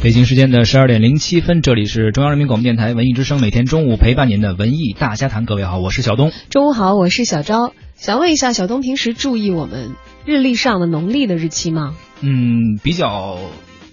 北京时间的十二点零七分，这里是中央人民广播电台文艺之声，每天中午陪伴您的文艺大家谈。各位好，我是小东。中午好，我是小昭。想问一下，小东平时注意我们日历上的农历的日期吗？嗯，比较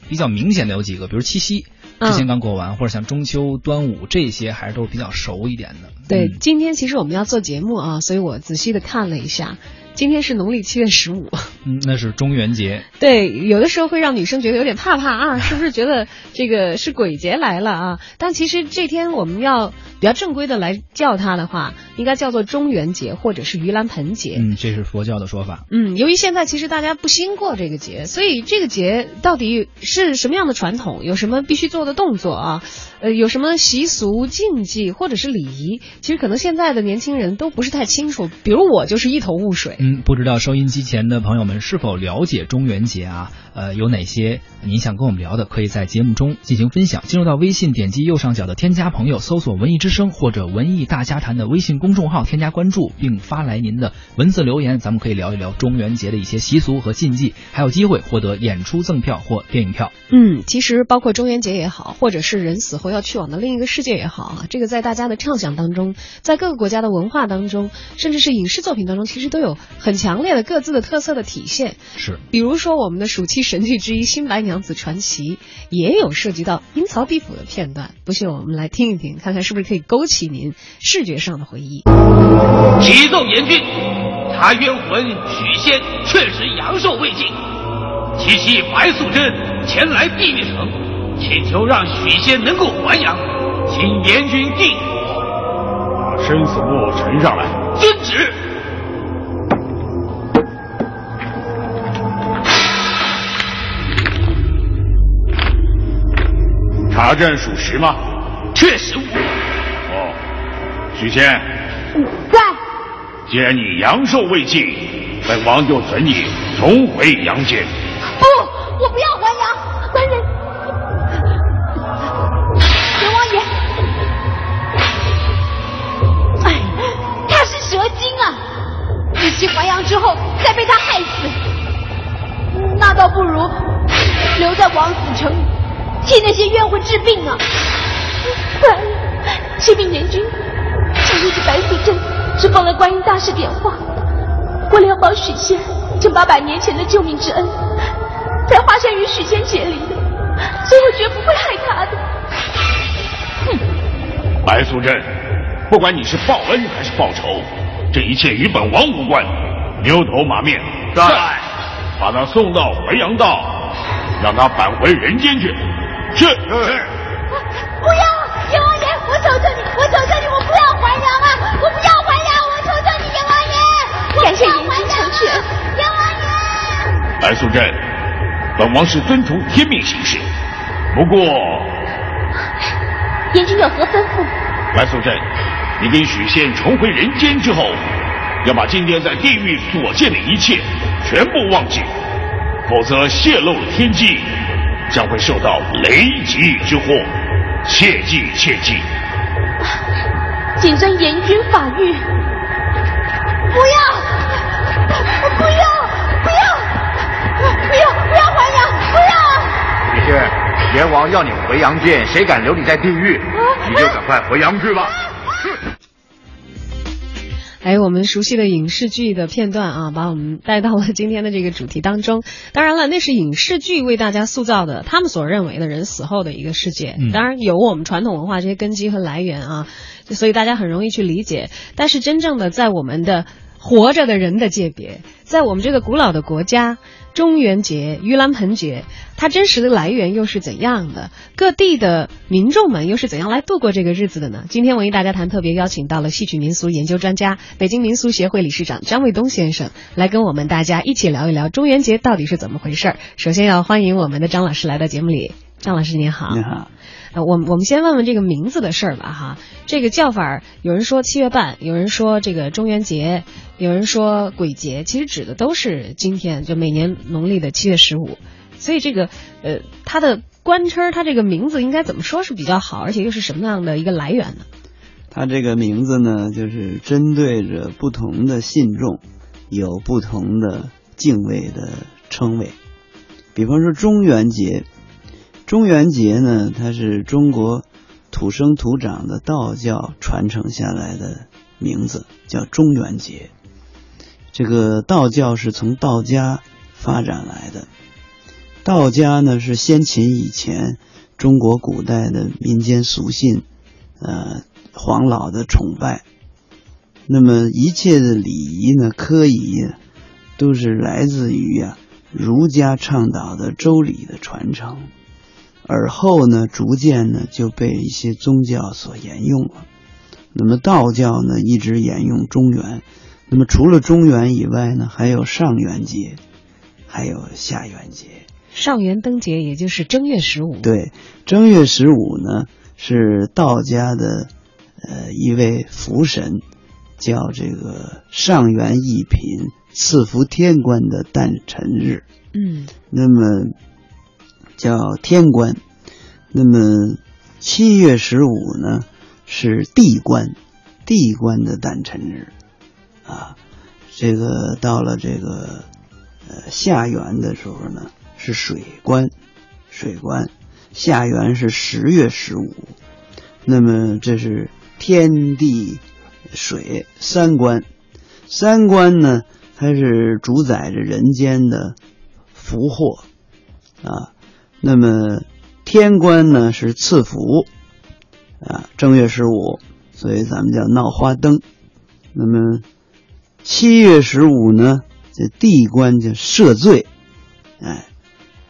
比较明显的有几个，比如七夕。之前刚过完，或者像中秋、端午这些，还是都比较熟一点的。对，今天其实我们要做节目啊，所以我仔细的看了一下，今天是农历七月十五。嗯，那是中元节。对，有的时候会让女生觉得有点怕怕啊，是不是觉得这个是鬼节来了啊？但其实这天我们要比较正规的来叫它的话，应该叫做中元节或者是盂兰盆节。嗯，这是佛教的说法。嗯，由于现在其实大家不兴过这个节，所以这个节到底是什么样的传统，有什么必须做的动作啊？呃，有什么习俗禁忌或者是礼仪？其实可能现在的年轻人都不是太清楚，比如我就是一头雾水。嗯，不知道收音机前的朋友们是否了解中元节啊？呃，有哪些您想跟我们聊的，可以在节目中进行分享。进入到微信，点击右上角的添加朋友，搜索“文艺之声”或者“文艺大家谈”的微信公众号，添加关注，并发来您的文字留言，咱们可以聊一聊中元节的一些习俗和禁忌，还有机会获得演出赠票或电影票。嗯，其实包括中元节也好，或者是人死后要去往的另一个世界也好啊，这个在大家的畅想当中，在各个国家的文化当中，甚至是影视作品当中，其实都有很强烈的各自的特色的体现。是，比如说我们的暑期神剧之一《新白娘子传奇》，也有涉及到阴曹地府的片段，不信我们来听一听，看看是不是可以勾起您视觉上的回忆。启奏严峻，查冤魂许仙确实阳寿未尽，其妻白素贞前来碧月城，请求让许仙能够还阳，请阎君定。把生死簿呈上来。遵旨。查证属实吗？确实无误。哦，许仙，在。既然你阳寿未尽，本王就准你重回阳间。与其还阳之后再被他害死，那倒不如留在王子城替那些冤魂治病啊！快，启禀年君，今日是白素贞是奉了观音大士点化，为了要报许仙这八百年前的救命之恩，才化身与许仙结离的，所以我绝不会害他的。哼，白素贞，不管你是报恩还是报仇，这一切与本王无关。牛头马面，在，把他送到淮阳道，让他返回人间去。是是。不要，阎王爷，我求求你，我求求你，我不要还阳啊！我不要还阳，我求求你，阎王爷！感谢阎君成全。阎王爷，白素贞，本王是遵从天命行事，不过，阎君有何吩咐？白素贞，你跟许仙重回人间之后，要把今天在地狱所见的一切全部忘记，否则泄露了天机，将会受到雷击之祸。切记切记！谨遵阎君法谕。不要！不要！不要！不要！不要还阳！不要！许仙，阎王要你回阳间，谁敢留你在地狱？你就赶快回阳去吧。哎，我们熟悉的影视剧的片段啊，把我们带到了今天的这个主题当中。当然了，那是影视剧为大家塑造的，他们所认为的人死后的一个世界。嗯、当然有我们传统文化这些根基和来源啊，所以大家很容易去理解。但是真正的在我们的活着的人的界别，在我们这个古老的国家。中元节、盂兰盆节，它真实的来源又是怎样的？各地的民众们又是怎样来度过这个日子的呢？今天文艺大家谈特别邀请到了戏曲民俗研究专家、北京民俗协会理事长张卫东先生，来跟我们大家一起聊一聊中元节到底是怎么回事儿。首先要欢迎我们的张老师来到节目里，张老师您好。你好。呃，我我们先问问这个名字的事儿吧，哈，这个叫法，有人说七月半，有人说这个中元节，有人说鬼节，其实指的都是今天，就每年农历的七月十五。所以这个，呃，它的官称，它这个名字应该怎么说是比较好，而且又是什么样的一个来源呢？它这个名字呢，就是针对着不同的信众，有不同的敬畏的称谓。比方说中元节。中元节呢，它是中国土生土长的道教传承下来的名字，叫中元节。这个道教是从道家发展来的，道家呢是先秦以前中国古代的民间俗信，呃，黄老的崇拜。那么一切的礼仪呢、科仪都是来自于呀儒家倡导的周礼的传承，而后呢，逐渐呢就被一些宗教所沿用了。那么道教呢一直沿用中元，那么除了中元以外呢，还有上元节，还有下元节。上元灯节也就是正月十五。对，正月十五呢是道家的呃一位福神。叫这个上元一品赐福天官的诞辰日，嗯，那么叫天官。那么七月十五呢是地官，地官的诞辰日啊。这个到了这个呃下元的时候呢是水官，水官下元是十月十五。那么这是天地。水三观，三观呢，它是主宰着人间的福祸啊。那么天官呢是赐福啊。正月十五，所以咱们叫闹花灯。那么七月十五呢，这地官就赦罪，哎，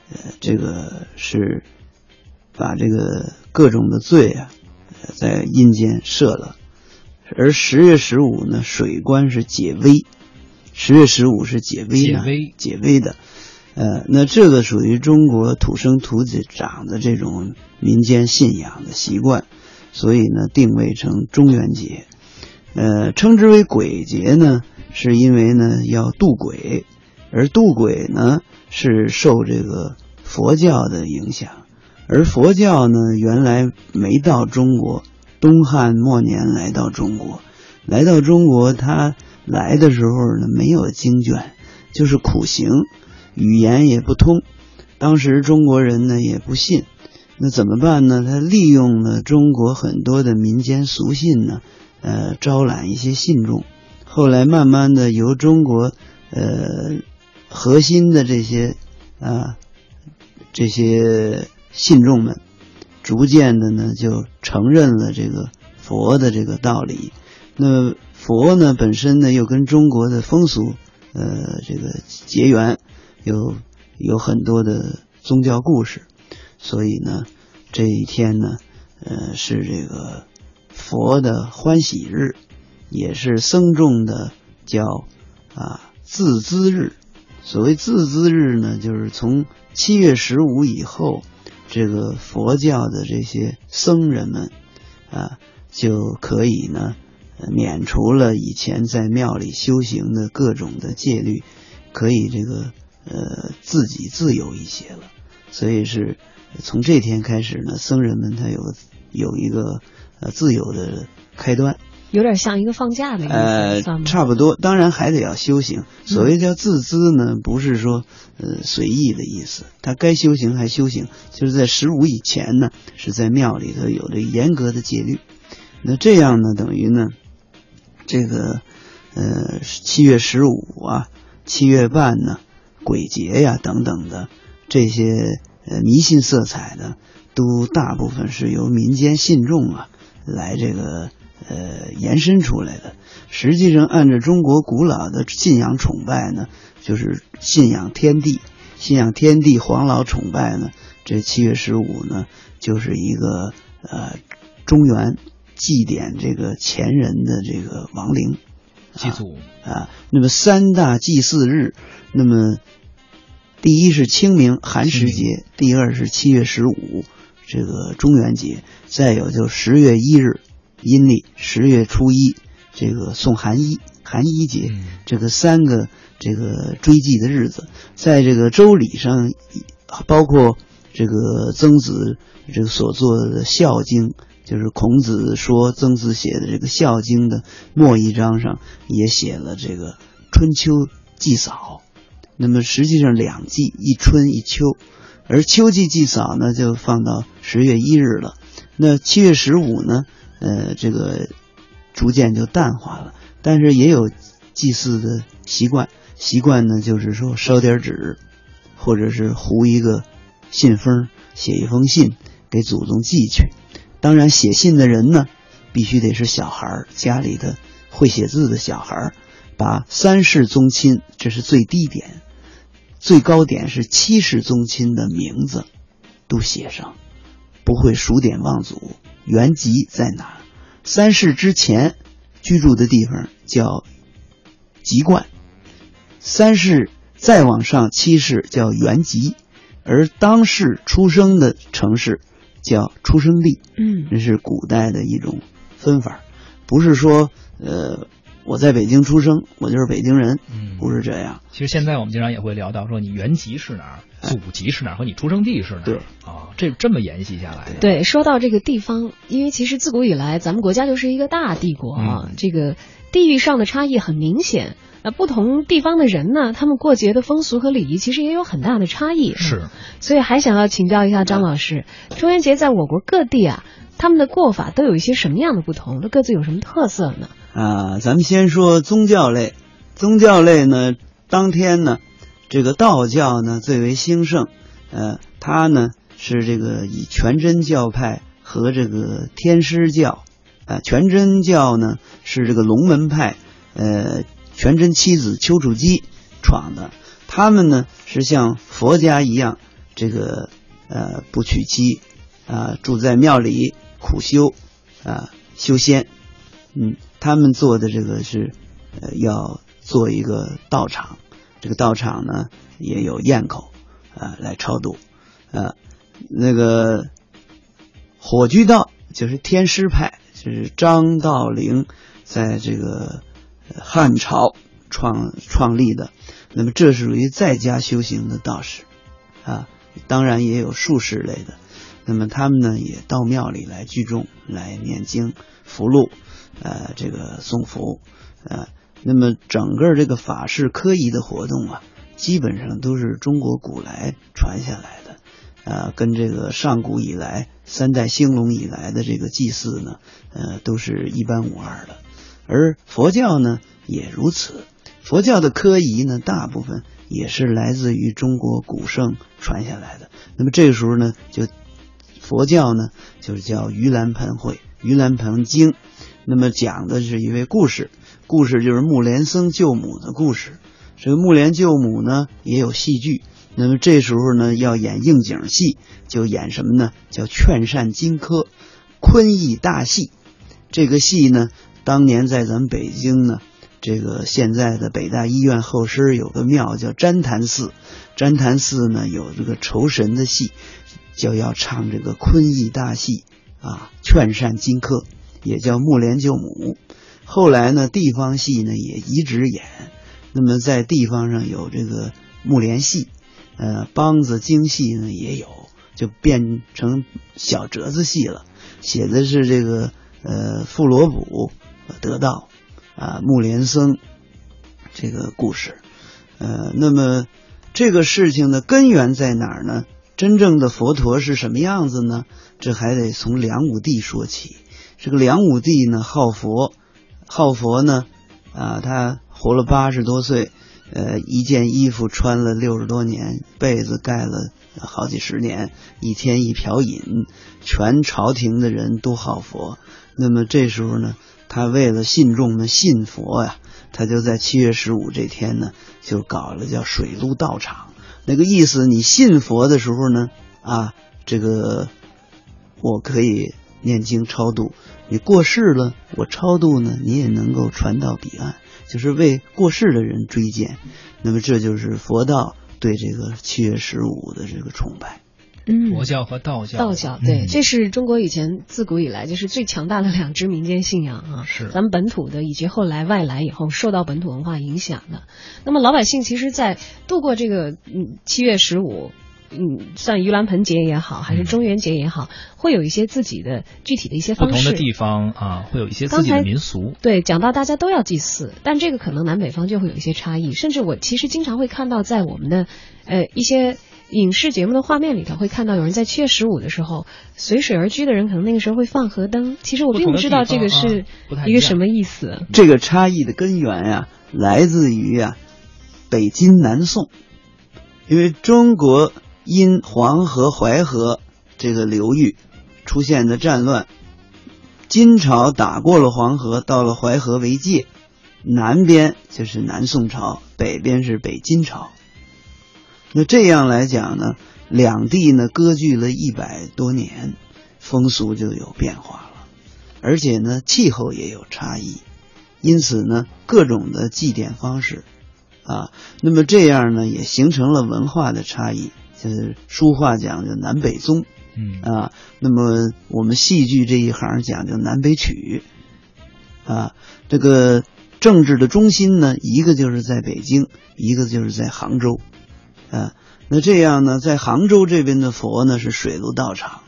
呃，这个是把这个各种的罪啊，在阴间赦了。而十月十五呢，水官是解危，十月十五是解危的，解危解危的，呃，那这个属于中国土生土长的这种民间信仰的习惯，所以呢，定位成中元节，呃，称之为鬼节呢，是因为呢要渡鬼，而渡鬼呢是受这个佛教的影响，而佛教呢原来没到中国。东汉末年来到中国，来到中国，他来的时候呢，没有经卷，就是苦行，语言也不通。当时中国人呢也不信，那怎么办呢？他利用了中国很多的民间俗信呢，呃，招揽一些信众。后来慢慢的由中国呃核心的这些啊这些信众们。逐渐的呢，就承认了这个佛的这个道理。那佛呢，本身呢又跟中国的风俗，呃，这个结缘，有有很多的宗教故事。所以呢，这一天呢，呃，是这个佛的欢喜日，也是僧众的叫啊自资日。所谓自资日呢，就是从七月十五以后。这个佛教的这些僧人们啊，就可以呢免除了以前在庙里修行的各种的戒律，可以这个呃自己自由一些了。所以是从这天开始呢，僧人们他有有一个呃自由的开端。有点像一个放假的意思，呃，差不多。当然还得要修行。所谓叫自资呢，不是说呃随意的意思。他该修行还修行，就是在十五以前呢，是在庙里头有着严格的戒律。那这样呢，等于呢，这个呃七月十五啊，七月半呢，鬼节呀等等的这些呃迷信色彩呢，都大部分是由民间信众啊来这个。呃，延伸出来的，实际上按照中国古老的信仰崇拜呢，就是信仰天地，信仰天地黄老崇拜呢，这七月十五呢，就是一个呃中原祭奠这个前人的这个亡灵，祭祖啊。那么三大祭祀日，那么第一是清明寒食节，第二是七月十五这个中元节，再有就十月一日。阴历十月初一，这个送寒衣，寒衣节，这个三个这个追祭的日子，在这个周礼上，包括这个曾子这个所做的《孝经》，就是孔子说曾子写的这个《孝经》的末一章上，也写了这个春秋祭扫。那么实际上两季，一春一秋，而秋季祭扫呢，就放到十月一日了。那七月十五呢，呃，这个逐渐就淡化了，但是也有祭祀的习惯。习惯呢，就是说烧点纸，或者是糊一个信封，写一封信给祖宗寄去。当然，写信的人呢，必须得是小孩儿，家里的会写字的小孩儿，把三世宗亲，这是最低点，最高点是七世宗亲的名字都写上，不会数典忘祖，原籍在哪？三世之前居住的地方叫籍贯。三世再往上七世叫原籍，而当世出生的城市叫出生地。嗯，这是古代的一种分法，不是说呃我在北京出生，我就是北京人，嗯，不是这样。其实现在我们经常也会聊到说你原籍是哪儿，祖籍是哪儿和你出生地是哪儿。对啊，这这么沿袭下来的。对，说到这个地方，因为其实自古以来咱们国家就是一个大帝国啊，这个地域上的差异很明显。那不同地方的人呢，他们过节的风俗和礼仪其实也有很大的差异。是，所以还想要请教一下张老师，中元节在我国各地啊，他们的过法都有一些什么样的不同？都各自有什么特色呢？啊，咱们先说宗教类，宗教类呢，当天呢，这个道教呢最为兴盛，呃，它呢是这个以全真教派和这个天师教，啊，全真教呢是这个龙门派，呃。全真七子丘处机闯的，他们呢是像佛家一样，这个呃不娶妻，啊住在庙里苦修，啊修仙，嗯，他们做的这个是呃要做一个道场，这个道场呢也有堰口啊来超度，啊那个火炬道就是天师派，就是张道陵在这个。汉朝创创立的，那么这是属于在家修行的道士，啊，当然也有术士类的，那么他们呢也到庙里来聚众来念经、符箓，呃，这个诵符，呃，那么整个这个法事科仪的活动啊，基本上都是中国古来传下来的，啊，跟这个上古以来三代兴隆以来的这个祭祀呢，呃，都是一般无二的。而佛教呢也如此，佛教的科仪呢大部分也是来自于中国古圣传下来的。那么这个时候呢，就佛教呢就是叫盂兰盆会、盂兰盆经。那么讲的是一位故事，故事就是木莲僧救母的故事。这个木莲救母呢也有戏剧。那么这时候呢要演应景戏，就演什么呢？叫劝善金科、坤义大戏。这个戏呢。当年在咱们北京呢，这个现在的北大医院后身有个庙叫旃檀寺，旃檀寺呢有这个酬神的戏，就要唱这个坤义大戏啊，劝善金科，也叫木莲救母。后来呢，地方戏呢也移植演，那么在地方上有这个木莲戏，呃，梆子京戏呢也有，就变成小折子戏了，写的是这个呃富罗卜。得道啊，木莲僧这个故事，呃，那么这个事情的根源在哪儿呢？真正的佛陀是什么样子呢？这还得从梁武帝说起。这个梁武帝呢，好佛，好佛呢，啊，他活了八十多岁，呃，一件衣服穿了六十多年，被子盖了好几十年，一天一瓢饮，全朝廷的人都好佛。那么这时候呢？他为了信众们信佛呀，他就在七月十五这天呢，就搞了叫水陆道场。那个意思，你信佛的时候呢，啊，这个我可以念经超度；你过世了，我超度呢，你也能够传到彼岸，就是为过世的人追荐。那么这就是佛道对这个七月十五的这个崇拜。嗯，佛教和道教，道教对，这是中国以前自古以来就是最强大的两支民间信仰啊。是，咱们本土的以及后来外来以后受到本土文化影响的。那么老百姓其实，在度过这个嗯七月十五，嗯，算盂兰盆节也好，还是中元节也好，会有一些自己的具体的一些方式。不同的地方啊，会有一些自己的民俗。对，讲到大家都要祭祀，但这个可能南北方就会有一些差异。甚至我其实经常会看到，在我们的呃一些。影视节目的画面里头会看到有人在七月十五的时候随水而居的人，可能那个时候会放河灯。其实我并不知道这个是一个什么意思。这个差异的根源呀，来自于啊北金南宋，因为中国因黄河、淮河这个流域出现的战乱，金朝打过了黄河，到了淮河为界，南边就是南宋朝，北边是北金朝。那这样来讲呢，两地呢割据了一百多年，风俗就有变化了，而且呢气候也有差异，因此呢各种的祭奠方式，啊，那么这样呢也形成了文化的差异，就是书画讲究南北宗，嗯啊，那么我们戏剧这一行讲究南北曲，啊，这个政治的中心呢，一个就是在北京，一个就是在杭州。啊，那这样呢，在杭州这边的佛呢是水陆道场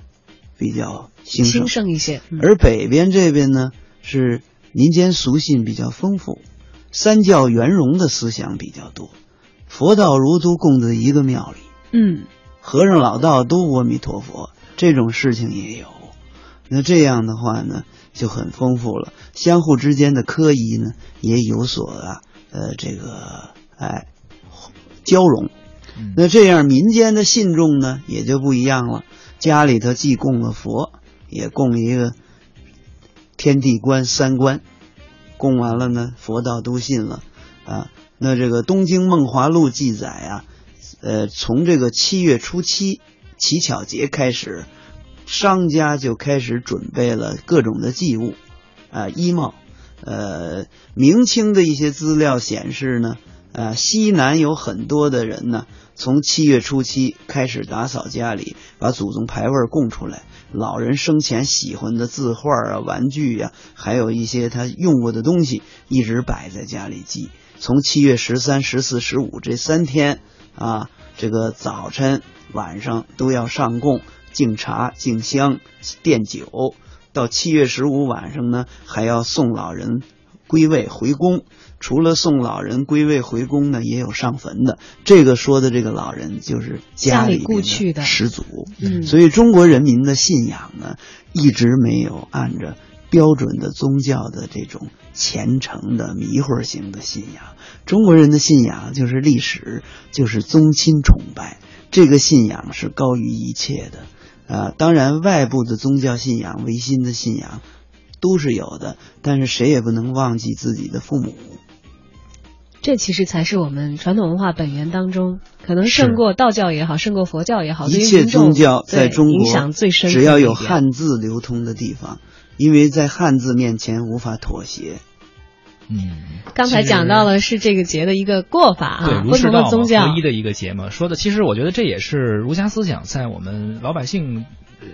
比较兴盛，兴盛一些。嗯、而北边这边呢是民间俗信比较丰富，三教圆融的思想比较多，佛道儒都供在一个庙里，嗯，和尚老道都阿弥陀佛，这种事情也有。那这样的话呢就很丰富了，相互之间的科仪呢也有所啊呃这个哎交融。那这样，民间的信众呢也就不一样了。家里头既供了佛，也供一个天地观三观，供完了呢，佛道都信了啊。那这个《东京梦华录》记载啊，呃，从这个七月初七乞巧节开始，商家就开始准备了各种的祭物啊，衣帽。呃，明清的一些资料显示呢。啊，西南有很多的人呢，从七月初七开始打扫家里，把祖宗牌位供出来，老人生前喜欢的字画啊、玩具呀、还有一些他用过的东西，一直摆在家里祭。从七月十三、十四、十五这三天啊，这个早晨、晚上都要上供、敬茶、敬香、奠酒。到七月十五晚上呢，还要送老人归位回宫。除了送老人归位回宫呢，也有上坟的。这个说的这个老人就是家里故去的始祖。嗯，所以中国人民的信仰呢，一直没有按着标准的宗教的这种虔诚的迷惑型的信仰。中国人的信仰就是历史，就是宗亲崇拜，这个信仰是高于一切的。啊，当然外部的宗教信仰、唯心的信仰都是有的，但是谁也不能忘记自己的父母。这其实才是我们传统文化本源当中，可能胜过道教也好，胜过佛教也好，一切宗教在中国影响最深。只要有汉字流通的地方，因为在汉字面前无法妥协。嗯，刚才讲到了是这个节的一个过法啊，对，不同的宗教合一的一个节嘛。说的其实我觉得这也是儒家思想在我们老百姓。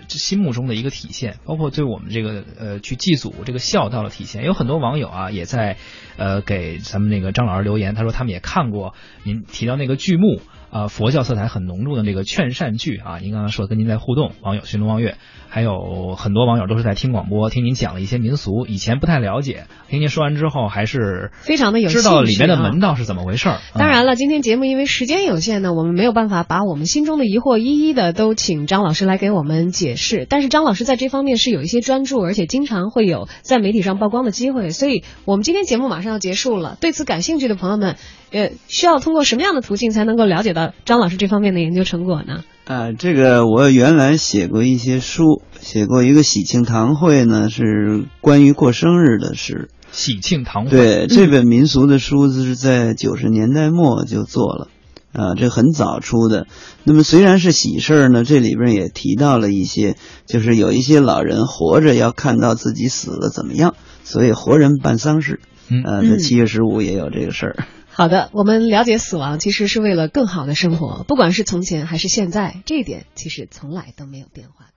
心目中的一个体现，包括对我们这个呃去祭祖这个孝道的体现，有很多网友啊也在呃给咱们那个张老师留言，他说他们也看过您提到那个剧目啊、呃，佛教色彩很浓重的这个劝善剧啊，您刚刚说跟您在互动，网友寻龙望月，还有很多网友都是在听广播，听您讲了一些民俗，以前不太了解，听您说完之后还是非常的有知道里面的门道是怎么回事儿。当然了，今天节目因为时间有限呢，我们没有办法把我们心中的疑惑一一的都请张老师来给我们解释。但是张老师在这方面是有一些专注，而且经常会有在媒体上曝光的机会。所以我们今天节目马上要结束了，对此感兴趣的朋友们，呃，需要通过什么样的途径才能够了解到张老师这方面的研究成果呢？啊，这个我原来写过一些书，写过一个喜庆堂会呢，是关于过生日的事。喜庆堂会，对，这本民俗的书子是在九十年代末就做了。啊，这很早出的。那么虽然是喜事儿呢，这里边也提到了一些，就是有一些老人活着要看到自己死了怎么样，所以活人办丧事。嗯，呃，在七月十五也有这个事儿。好的，我们了解死亡其实是为了更好的生活，不管是从前还是现在，这一点其实从来都没有变化。